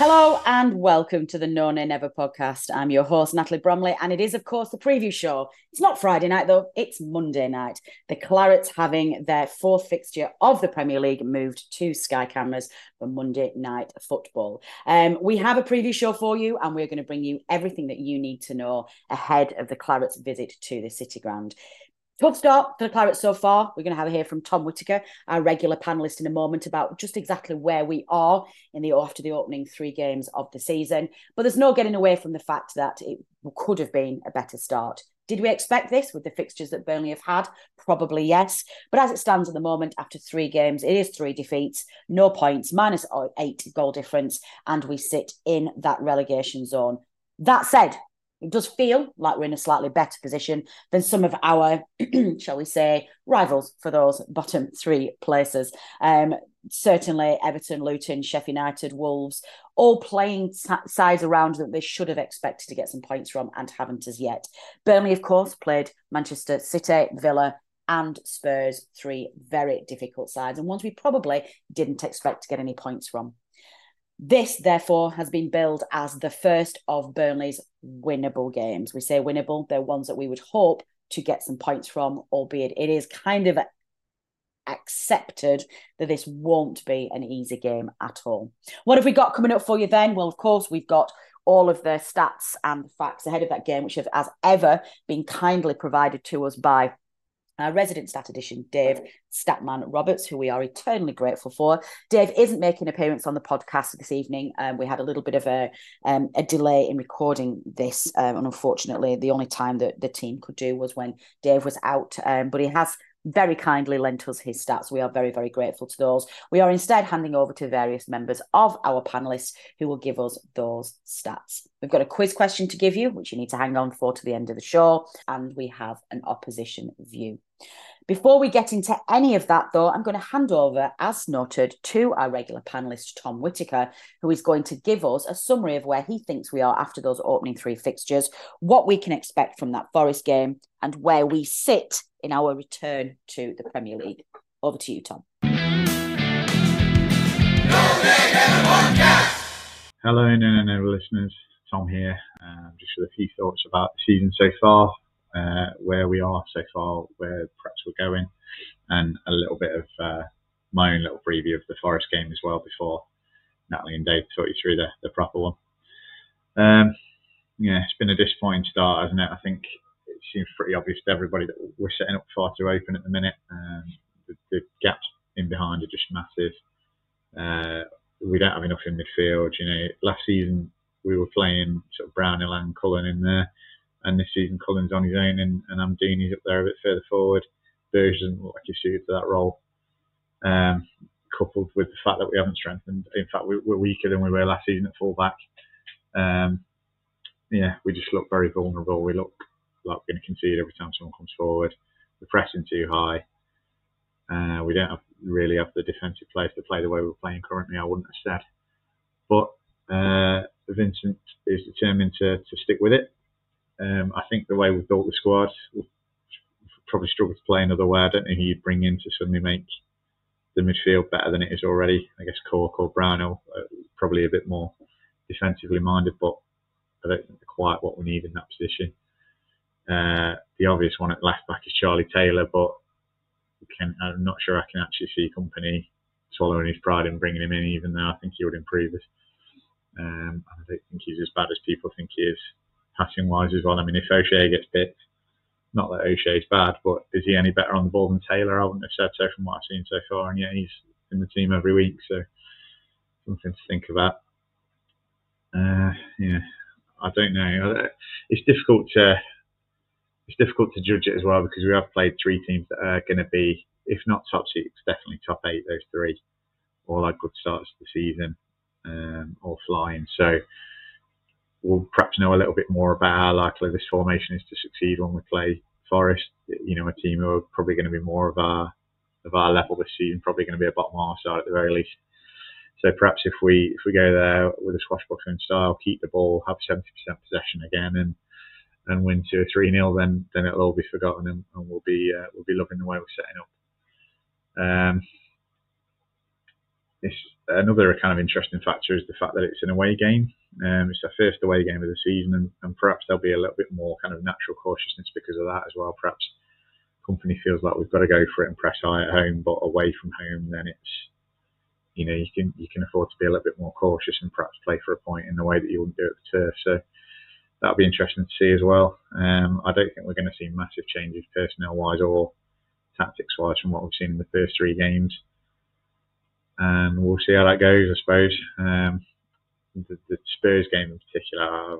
Hello and welcome to the No Nay Never podcast. I'm your host, Natalie Bromley, and it is, of course, the preview show. It's not Friday night, though, it's Monday night. The Clarets having their fourth fixture of the Premier League moved to Sky Cameras for Monday night football. Um, we have a preview show for you, and we're going to bring you everything that you need to know ahead of the Clarets' visit to the City Ground. Tough start for the Clarets so far. We're going to have a hear from Tom Whitaker, our regular panelist, in a moment about just exactly where we are in the after the opening three games of the season. But there's no getting away from the fact that it could have been a better start. Did we expect this with the fixtures that Burnley have had? Probably yes. But as it stands at the moment, after three games, it is three defeats, no points, minus eight goal difference, and we sit in that relegation zone. That said, it does feel like we're in a slightly better position than some of our, shall we say, rivals for those bottom three places. Um, certainly, Everton, Luton, Sheffield United, Wolves, all playing sides around that they should have expected to get some points from and haven't as yet. Burnley, of course, played Manchester City, Villa, and Spurs, three very difficult sides, and ones we probably didn't expect to get any points from. This, therefore, has been billed as the first of Burnley's winnable games. We say winnable, they're ones that we would hope to get some points from, albeit it is kind of accepted that this won't be an easy game at all. What have we got coming up for you then? Well, of course, we've got all of the stats and the facts ahead of that game, which have, as ever, been kindly provided to us by our resident statistician, Dave Statman Roberts, who we are eternally grateful for. Dave isn't making an appearance on the podcast this evening. Um, we had a little bit of a um, a delay in recording this, um, and unfortunately, the only time that the team could do was when Dave was out. Um, but he has very kindly lent us his stats. We are very, very grateful to those. We are instead handing over to various members of our panelists who will give us those stats. We've got a quiz question to give you, which you need to hang on for to the end of the show, and we have an opposition view. Before we get into any of that, though, I'm going to hand over, as noted, to our regular panelist, Tom Whitaker, who is going to give us a summary of where he thinks we are after those opening three fixtures, what we can expect from that Forest game, and where we sit in our return to the Premier League. Over to you, Tom. Hello, no, listeners. Tom here. Um, just with a few thoughts about the season so far uh, where we are so far, where perhaps we're going, and a little bit of uh, my own little preview of the Forest game as well before Natalie and Dave talk you through the, the proper one. Um, yeah, it's been a disappointing start, hasn't it? I think it seems pretty obvious to everybody that we're setting up far too open at the minute. Um, the, the, gaps in behind are just massive. Uh, we don't have enough in midfield. You know, last season we were playing sort of Brownhill and Cullen in there and this season Cullen's on his own and, and Amdouni's up there a bit further forward. Burge doesn't look like he's suited to that role. Um, coupled with the fact that we haven't strengthened. In fact, we, are weaker than we were last season at fullback. Um, yeah, we just look very vulnerable. We look like we're going to concede every time someone comes forward. We're pressing too high. Uh, we don't have, really have the defensive players to play the way we're playing currently. I wouldn't have said, but uh, Vincent is determined to, to stick with it. Um, I think the way we've built the squad, we'll probably struggle to play another way. I don't know who you'd bring in to suddenly make the midfield better than it is already. I guess Cork or Brownhill uh, probably a bit more defensively minded, but I don't think they're quite what we need in that position. Uh, the obvious one at left back is Charlie Taylor, but can, I'm not sure I can actually see Kompany swallowing his pride and bringing him in, even though I think he would improve us. Um, I don't think he's as bad as people think he is, passing wise as well. I mean, if O'Shea gets picked, not that O'Shea's bad, but is he any better on the ball than Taylor? I wouldn't have said so from what I've seen so far. And yeah, he's in the team every week, so something to think about. Uh, yeah, I don't know. It's difficult to it's difficult to judge it as well because we have played three teams that are going to be, if not top six, definitely top eight. Those three, all had good starts to the season, um, all flying. So we'll perhaps know a little bit more about how likely this formation is to succeed when we play Forest. You know, a team who are probably going to be more of our of our level this season, probably going to be a bottom half side at the very least. So perhaps if we if we go there with a swashbuckling style, keep the ball, have 70% possession again, and and win two or three nil, then then it'll all be forgotten, and, and we'll be uh, we'll be loving the way we're setting up. Um, it's another kind of interesting factor is the fact that it's an away game. Um, it's our first away game of the season, and, and perhaps there'll be a little bit more kind of natural cautiousness because of that as well. Perhaps Kompany feels like we've got to go for it and press high at home, but away from home, then it's you know you can you can afford to be a little bit more cautious and perhaps play for a point in the way that you wouldn't do at the turf. So that'll be interesting to see as well. Um, I don't think we're going to see massive changes personnel wise or tactics wise from what we've seen in the first three games. And we'll see how that goes, I suppose. Um, the, the, Spurs game in particular, I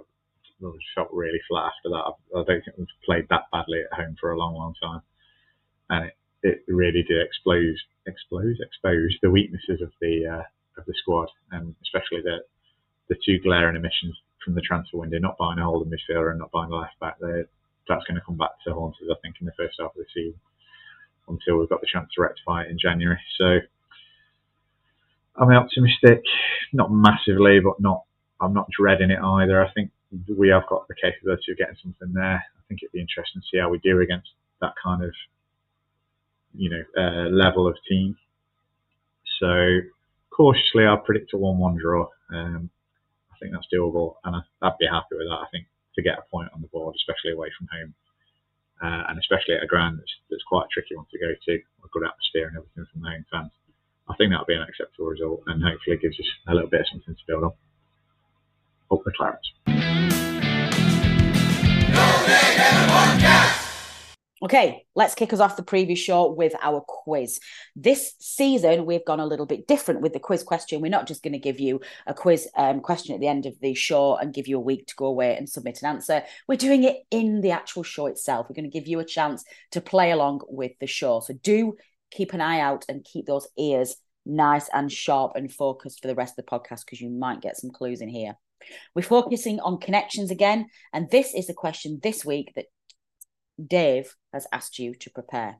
felt really flat after that. I, I don't think we've played that badly at home for a long, long time. And it, it really did expose, expose, expose the weaknesses of the uh, of the squad, and especially the the two glaring omissions from the transfer window, not buying a holding midfielder and not buying a left back, There, that's going to come back to haunt us, I think, in the first half of the season until we've got the chance to rectify it in January. So I'm optimistic, not massively, but not I'm not dreading it either. I think we have got the capability of getting something there. I think it'd be interesting to see how we do against that kind of you know uh, level of team. So cautiously, I'll predict a one-one draw. Um, I think that's doable, and I'd be happy with that. I think to get a point on the board, especially away from home, uh, and especially at a ground that's, that's quite a tricky one to go to, a good atmosphere and everything from the home fans. I think that'll be an acceptable result, and hopefully gives us a little bit of something to build on. Up the Clarets. Okay, let's kick us off the previous show with our quiz. This season, we've gone a little bit different with the quiz question. We're not just going to give you a quiz um, question at the end of the show and give you a week to go away and submit an answer. We're doing it in the actual show itself. We're going to give you a chance to play along with the show. So do keep an eye out and keep those ears nice and sharp and focused for the rest of the podcast because you might get some clues in here. We're focusing on connections again, and this is the question this week that Dave has asked you to prepare.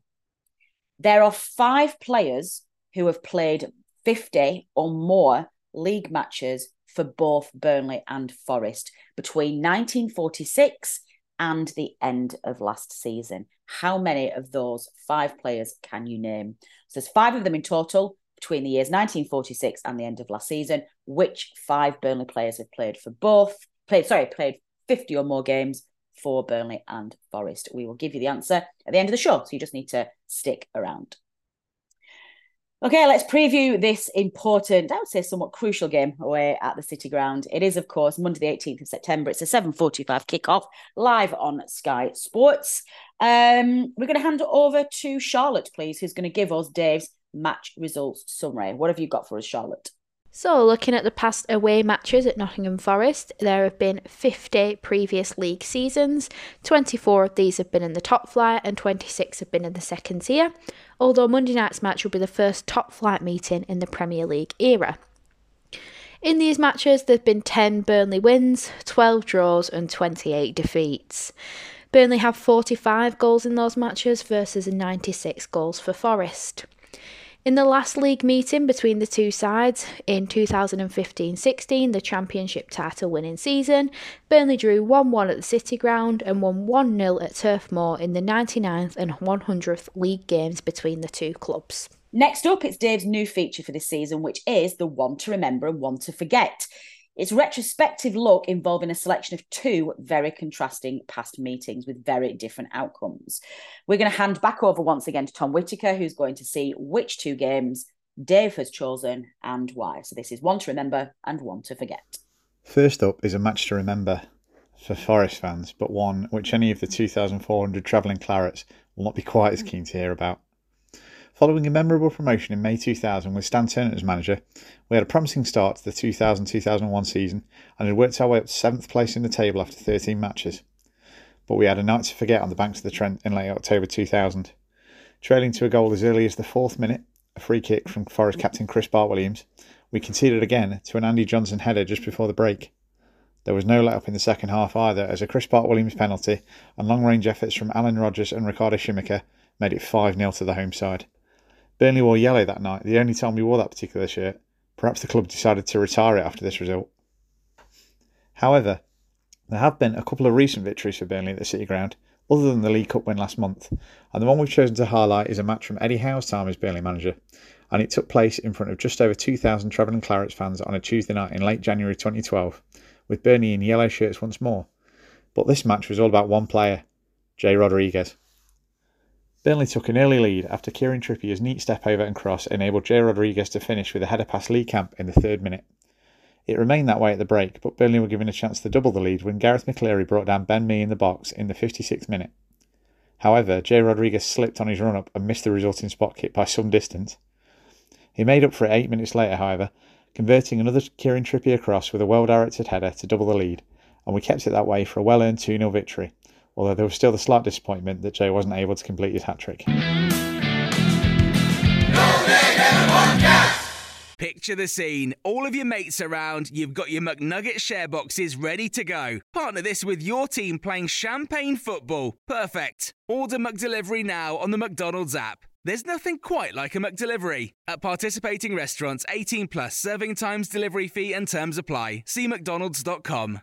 There are five players who have played 50 or more league matches for both Burnley and Forest between 1946 and the end of last season. How many of those five players can you name? So there's five of them in total between the years 1946 and the end of last season. Which five Burnley players have played for both? Played, sorry, played 50 or more games for Burnley and Forest. We will give you the answer at the end of the show, so you just need to stick around. Okay, let's preview this important, I would say somewhat crucial game away at the City Ground. It is, of course, Monday the 18th of September. It's a 7.45 kickoff live on Sky Sports. Um, we're going to hand it over to Charlotte, please, who's going to give us Dave's match results summary. What have you got for us, Charlotte? So, looking at the past away matches at Nottingham Forest, there have been 50 previous league seasons. 24 of these have been in the top flight and 26 have been in the second tier, although Monday night's match will be the first top flight meeting in the Premier League era. In these matches, there have been 10 Burnley wins, 12 draws, and 28 defeats. Burnley have 45 goals in those matches versus 96 goals for Forest. In the last league meeting between the two sides in 2015 16, the Championship title winning season, Burnley drew 1 1 at the City Ground and won 1 0 at Turf Moor in the 99th and 100th league games between the two clubs. Next up, it's Dave's new feature for this season, which is the one to remember and one to forget. It's retrospective look involving a selection of two very contrasting past meetings with very different outcomes. We're going to hand back over once again to Tom Whitaker, who's going to see which two games Dave has chosen and why. So this is one to remember and one to forget. First up is a match to remember for Forest fans, but one which any of the 2,400 travelling Clarets will not be quite as keen to hear about. Following a memorable promotion in May 2000 with Stan Ternent as manager, we had a promising start to the 2000 2001 season and had worked our way up to seventh place in the table after 13 matches. But we had a night to forget on the banks of the Trent in late October 2000. Trailing to a goal as early as the fourth minute, a free kick from Forest captain Chris Bart Williams, we conceded again to an Andy Johnson header just before the break. There was no let up in the second half either, as a Chris Bart Williams penalty and long range efforts from Alan Rogers and Riccardo Scimeca made it 5 0 to the home side. Burnley wore yellow that night, the only time we wore that particular shirt. Perhaps the club decided to retire it after this result. However, there have been a couple of recent victories for Burnley at the City Ground, other than the League Cup win last month, and the one we've chosen to highlight is a match from Eddie Howe's time as Burnley manager, and it took place in front of just over 2,000 travelling Clarets fans on a Tuesday night in late January 2012, with Burnley in yellow shirts once more. But this match was all about one player, Jay Rodriguez. Burnley took an early lead after Kieran Trippier's neat step over and cross enabled Jay Rodriguez to finish with a header past Lee Camp in the third minute. It remained that way at the break, but Burnley were given a chance to double the lead when Garath McCleary brought down Ben Mee in the box in the 56th minute. However, Jay Rodriguez slipped on his run up and missed the resulting spot kick by some distance. He made up for it eight minutes later, however, converting another Kieran Trippier cross with a well directed header to double the lead, and we kept it that way for a well earned 2 0 victory although there was still the slight disappointment that Jay wasn't able to complete his hat trick. Picture the scene. All of your mates around, you've got your McNugget share boxes ready to go. Partner this with your team playing champagne football. Perfect. Order McDelivery now on the McDonald's app. There's nothing quite like a McDelivery. At participating restaurants, 18 plus serving times, delivery fee, and terms apply. See McDonald's.com.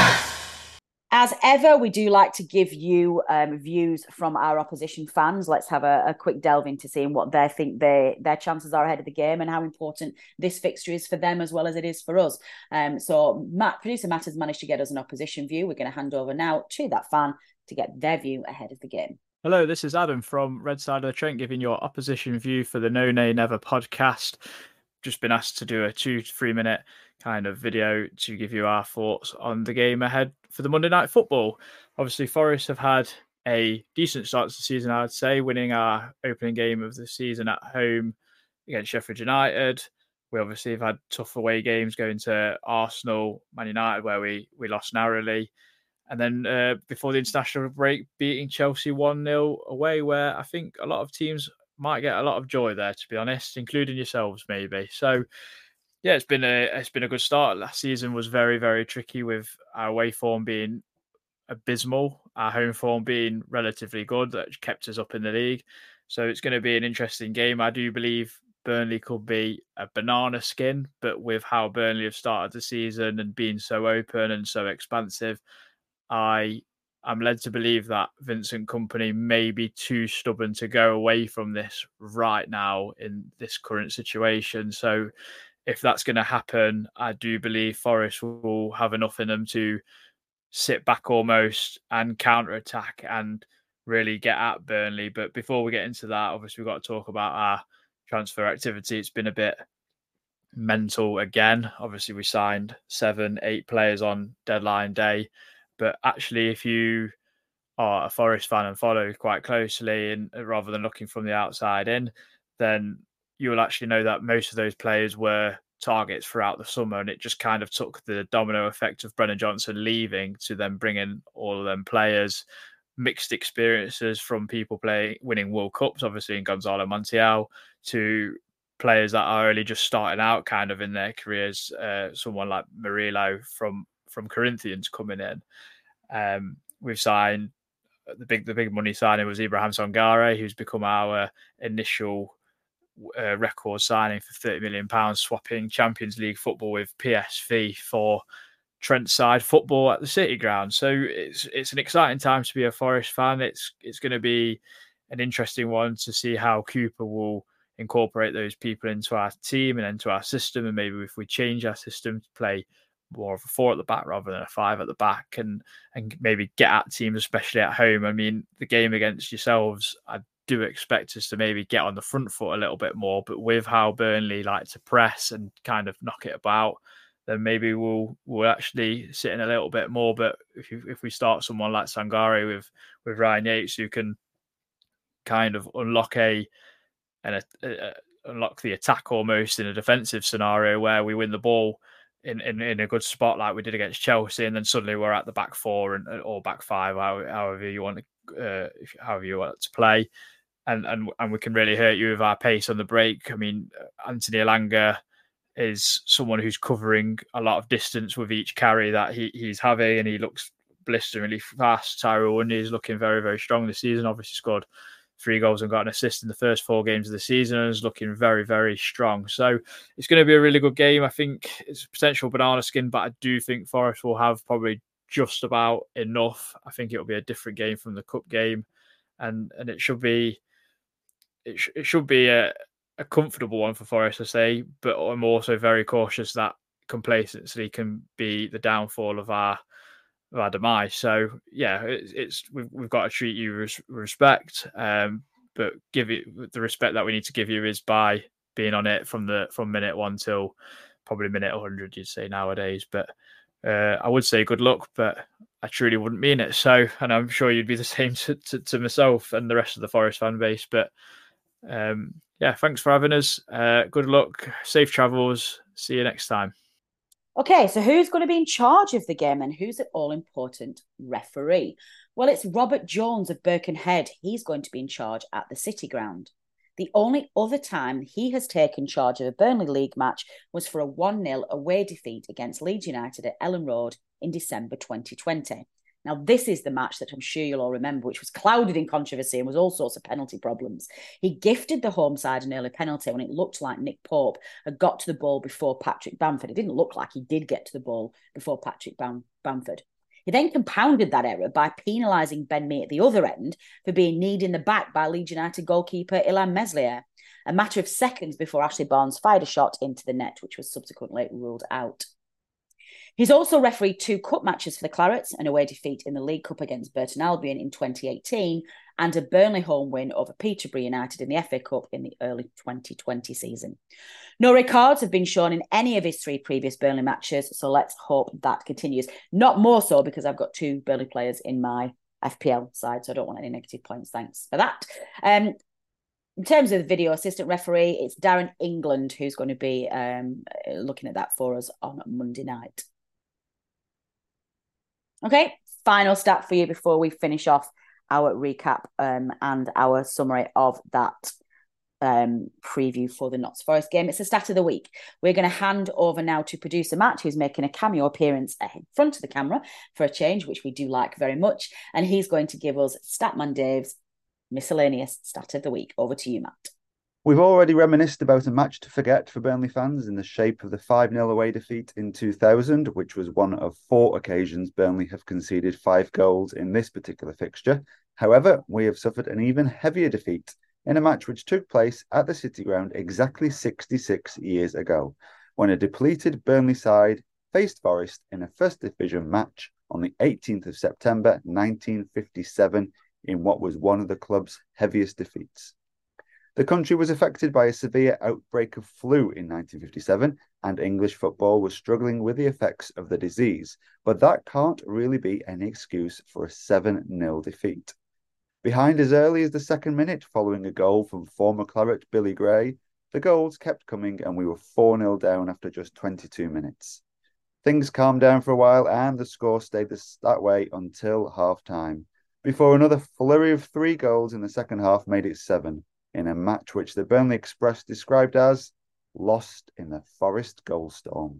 As ever, we do like to give you um, views from our opposition fans. Let's have a, a, quick delve into seeing what they think they, their chances are ahead of the game and how important this fixture is for them as well as it is for us. Um, so, Matt, producer Matt has managed to get us an opposition view. We're going to hand over now to that fan to get their view ahead of the game. Hello, this is Adam from Red Side of the Trent giving your opposition view for the No Nay Never podcast. Just been asked to do a two to three minute kind of video to give you our thoughts on the game ahead for the Monday Night Football. Obviously, Forest have had a decent start to the season, I would say, winning our opening game of the season at home against Sheffield United. We obviously have had tough away games going to Arsenal, Man United, where we, we lost narrowly. And then uh, before the international break, beating Chelsea 1 0 away, where I think a lot of teams might get a lot of joy there, to be honest, including yourselves, maybe. So, yeah, it's been a it's been a good start. Last season was very very tricky with our away form being abysmal, our home form being relatively good that kept us up in the league. So it's going to be an interesting game. I do believe Burnley could be a banana skin, but with how Burnley have started the season and being so open and so expansive, I am led to believe that Vincent Kompany may be too stubborn to go away from this right now in this current situation. So if that's going to happen, I do believe Forest will have enough in them to sit back almost and counter attack and really get at Burnley. But before we get into that, obviously we've got to talk about our transfer activity, it's been a bit mental again. Obviously, we signed seven, eight players on deadline day, but actually, if you are a Forest fan and follow quite closely, and uh, rather than looking from the outside in, then you will actually know that most of those players were targets throughout the summer, and it just kind of took the domino effect of Brennan Johnson leaving to then bring in all of them players. Mixed experiences from people playing winning World Cups, obviously in Gonzalo Montiel, to players that are only just starting out kind of in their careers. Uh, someone like Murillo from from Corinthians coming in. Um, we've signed the big the big money signing was Ibrahim Sangare, who's become our initial uh, record signing for 30 million pounds, swapping Champions League football with PSV for Trent side football at the City Ground. So it's it's an exciting time to be a Forest fan. It's it's going to be an interesting one to see how Cooper will incorporate those people into our team and into our system. And maybe if we change our system to play more of a four at the back rather than a five at the back and and maybe get at teams, especially at home. I mean, the game against yourselves, I do expect us to maybe get on the front foot a little bit more, but with how Burnley like to press and kind of knock it about, then maybe we'll we'll actually sit in a little bit more. But if you, if we start someone like Sangare with with Ryan Yates who can kind of unlock a and unlock the attack almost in a defensive scenario where we win the ball in, in, in a good spot like we did against Chelsea, and then suddenly we're at the back four and or back five, however you want to, uh, however you want to play, and and and we can really hurt you with our pace on the break. I mean, Anthony Elanga is someone who's covering a lot of distance with each carry that he, he's having, and he looks blisteringly fast. Taiwo Awoniyi is looking very very strong this season. Obviously scored three goals and got an assist in the first four games of the season and is looking very, very strong. So it's going to be a really good game. I think it's potential banana skin, but I do think Forest will have probably just about enough. I think it'll be a different game from the cup game, and and it should be it, sh- it should be a, a comfortable one for Forest, I say. But I'm also very cautious that complacency can be the downfall of our of our. So yeah, it's, it's we've, we've got to treat you respect, um, but give it the respect that we need to give you is by being on it from the from minute one till probably minute 100 you'd say nowadays. But uh, i would say good luck but i truly wouldn't mean it. So and i'm sure you'd be the same to, to, to myself and the rest of the forest fan base but um, yeah thanks for having us. Uh, good luck safe travels. See you next time Okay, so who's going to be in charge of the game and who's the all important referee? Well, it's Robert Jones of Birkenhead. He's going to be in charge at the City Ground. The only other time he has taken charge of a Burnley League match was for a 1 0 away defeat against Leeds United at Elland Road in December 2020. Now, this is the match that I'm sure you'll all remember, which was clouded in controversy and was all sorts of penalty problems. He gifted the home side an early penalty when it looked like Nick Pope had got to the ball before Patrick Bamford. It didn't look like he did get to the ball before Patrick Bam- Bamford. He then compounded that error by penalising Ben Mee at the other end for being kneed in the back by Leeds United goalkeeper Illan Meslier, a matter of seconds before Ashley Barnes fired a shot into the net, which was subsequently ruled out. He's also refereed two cup matches for the Clarets, an away defeat in the League Cup against Burton Albion in 2018, and a Burnley home win over Peterborough United in the FA Cup in the early 2020 season. No red cards have been shown in any of his three previous Burnley matches, so let's hope that continues. Not more so because I've got two Burnley players in my FPL side, so I don't want any negative points. Thanks for that. Um, in terms of the video assistant referee, it's Darren England who's going to be um, looking at that for us on Monday night. Okay, final stat for you before we finish off our recap um, and our summary of that um, preview for the Notts Forest game. It's the stat of the week. We're going to hand over now to producer Matt, who's making a cameo appearance in front of the camera for a change, which we do like very much. And he's going to give us Statman Dave's miscellaneous stat of the week. Over to you, Matt. We've already reminisced about a match to forget for Burnley fans in the shape of the 5 0 away defeat in 2000, which was one of four occasions Burnley have conceded five goals in this particular fixture. However, we have suffered an even heavier defeat in a match which took place at the City Ground exactly 66 years ago, when a depleted Burnley side faced Forest in a First Division match on the 18th of September 1957 in what was one of the club's heaviest defeats. The country was affected by a severe outbreak of flu in 1957, and English football was struggling with the effects of the disease, but that can't really be any excuse for a 7 0 defeat. Behind as early as the second minute, following a goal from former Claret Billy Gray, the goals kept coming and we were 4 0 down after just 22 minutes. Things calmed down for a while and the score stayed this, that way until half time, before another flurry of three goals in the second half made it seven in a match which the Burnley Express described as lost in the Forest Goalstorm.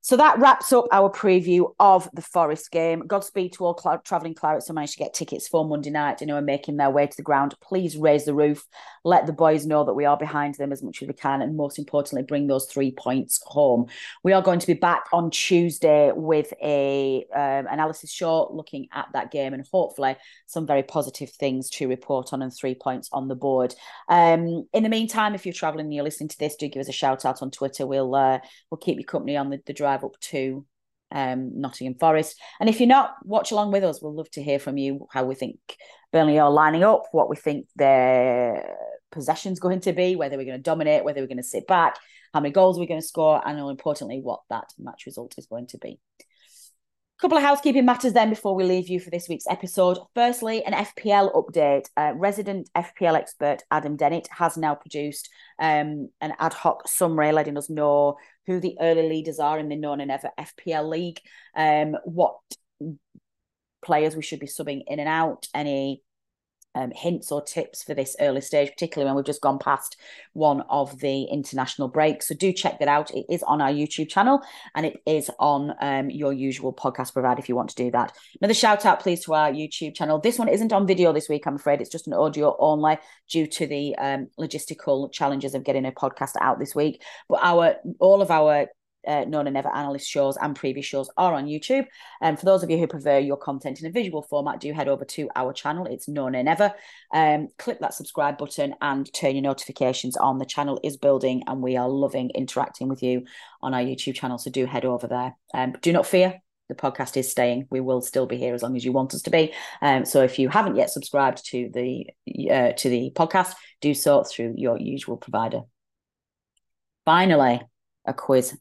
So that wraps up our preview of the Forest game. Godspeed to all cl- travelling Clarets who managed to get tickets for Monday night and who are making their way to the ground. Please raise the roof. Let the boys know that we are behind them as much as we can. And most importantly, bring those three points home. We are going to be back on Tuesday with a um, analysis show looking at that game and hopefully some very positive things to report on and three points on the board. Um, in the meantime, if you're travelling and you're listening to this, do give us a shout out on Twitter. We'll uh, we'll keep you company on the, the drive up to um, Nottingham Forest. And if you're not, watch along with us. We'll love to hear from you how we think Burnley are lining up, what we think their possession's going to be, whether we're going to dominate, whether we're going to sit back, how many goals we're going to score, and more importantly, what that match result is going to be A couple of housekeeping matters then before we leave you for this week's episode. Firstly, an FPL update. Uh, resident FPL expert Adam Dennett has now produced um, an ad hoc summary letting us know who the early leaders are in the No Nay Never FPL league, um, what players we should be subbing in and out, any um, hints or tips for this early stage, particularly when we've just gone past one of the international breaks. So do check that out. It is on our YouTube channel and it is on um, your usual podcast provider if you want to do that. Another shout out, please, to our YouTube channel. This one isn't on video this week, I'm afraid. It's just an audio only due to the um, logistical challenges of getting a podcast out this week. But our all of our uh, No Nay Never analyst shows and previous shows are on YouTube. And um, for those of you who prefer your content in a visual format, do head over to our channel. It's No Nay Never. Um, click that subscribe button and turn your notifications on. The channel is building and we are loving interacting with you on our YouTube channel. So do head over there. Um, do not fear. The podcast is staying. We will still be here as long as you want us to be. Um, so if you haven't yet subscribed to the uh, to the podcast, do so through your usual provider. Finally, a quiz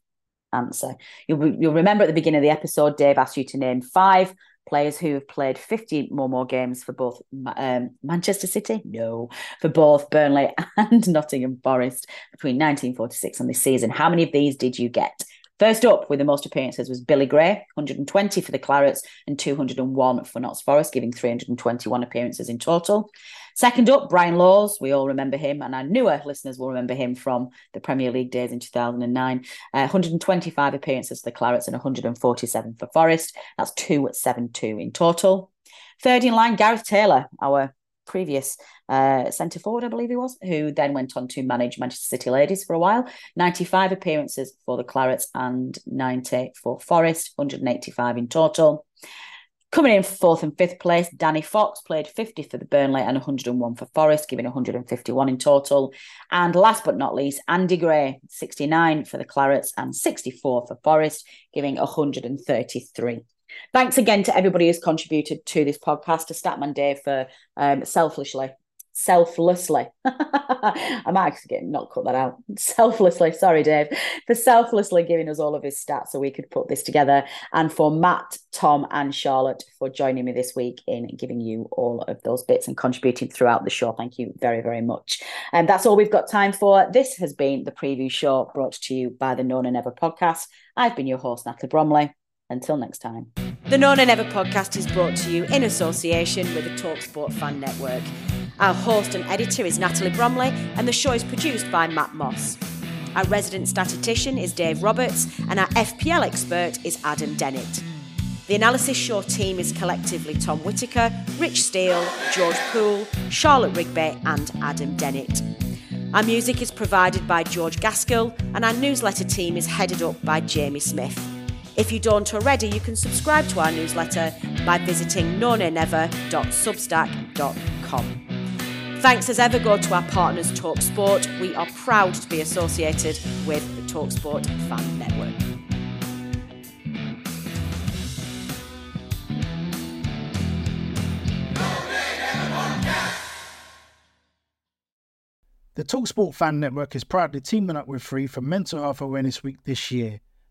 answer. You'll, you'll remember at the beginning of the episode, Dave asked you to name five players who have played 50 more more games for both um, Manchester City, no, for both Burnley and Nottingham Forest between 1946 and this season. How many of these did you get? First up with the most appearances was Billy Gray, 120 for the Clarets and 201 for Notts Forest, giving 321 appearances in total. Second up, Brian Laws. We all remember him, and our newer listeners will remember him from the Premier League days in 2009. Uh, 125 appearances for the Clarets and 147 for Forest. That's 272 in total. Third in line, Gareth Taylor, our previous uh, centre forward, I believe he was, who then went on to manage Manchester City Ladies for a while. 95 appearances for the Clarets and 90 for Forest, 185 in total. Coming in fourth and fifth place, Danny Fox played 50 for the Burnley and 101 for Forest, giving 151 in total. And last but not least, Andy Gray, 69 for the Clarets and 64 for Forest, giving 133. Thanks again to everybody who's contributed to this podcast, to Statman Dave for um, selfishly selflessly. I might actually get not cut that out. Selflessly, sorry, Dave, for selflessly giving us all of his stats so we could put this together, and for Matt, Tom, and Charlotte for joining me this week in giving you all of those bits and contributing throughout the show. Thank you very, very much. And that's all we've got time for. This has been the preview show brought to you by the No Nay Never podcast. I've been your host, Natalie Bromley. Until next time. The No Nay Never podcast is brought to you in association with the Talksport Fan Network. Our host and editor is Natalie Bromley, and the show is produced by Matt Moss. Our resident statistician is Dave Roberts, and our FPL expert is Adam Dennett. The analysis show team is collectively Tom Whitaker, Rich Steele, George Poole, Charlotte Rigby, and Adam Dennett. Our music is provided by George Gaskell, and our newsletter team is headed up by Jamie Smith. If you don't already, you can subscribe to our newsletter by visiting nonaynever.substack.com. Thanks as ever go to our partners Talksport. We are proud to be associated with the Talksport Fan Network. The Talksport Fan Network is proudly teaming up with Free for Mental Health Awareness Week this year.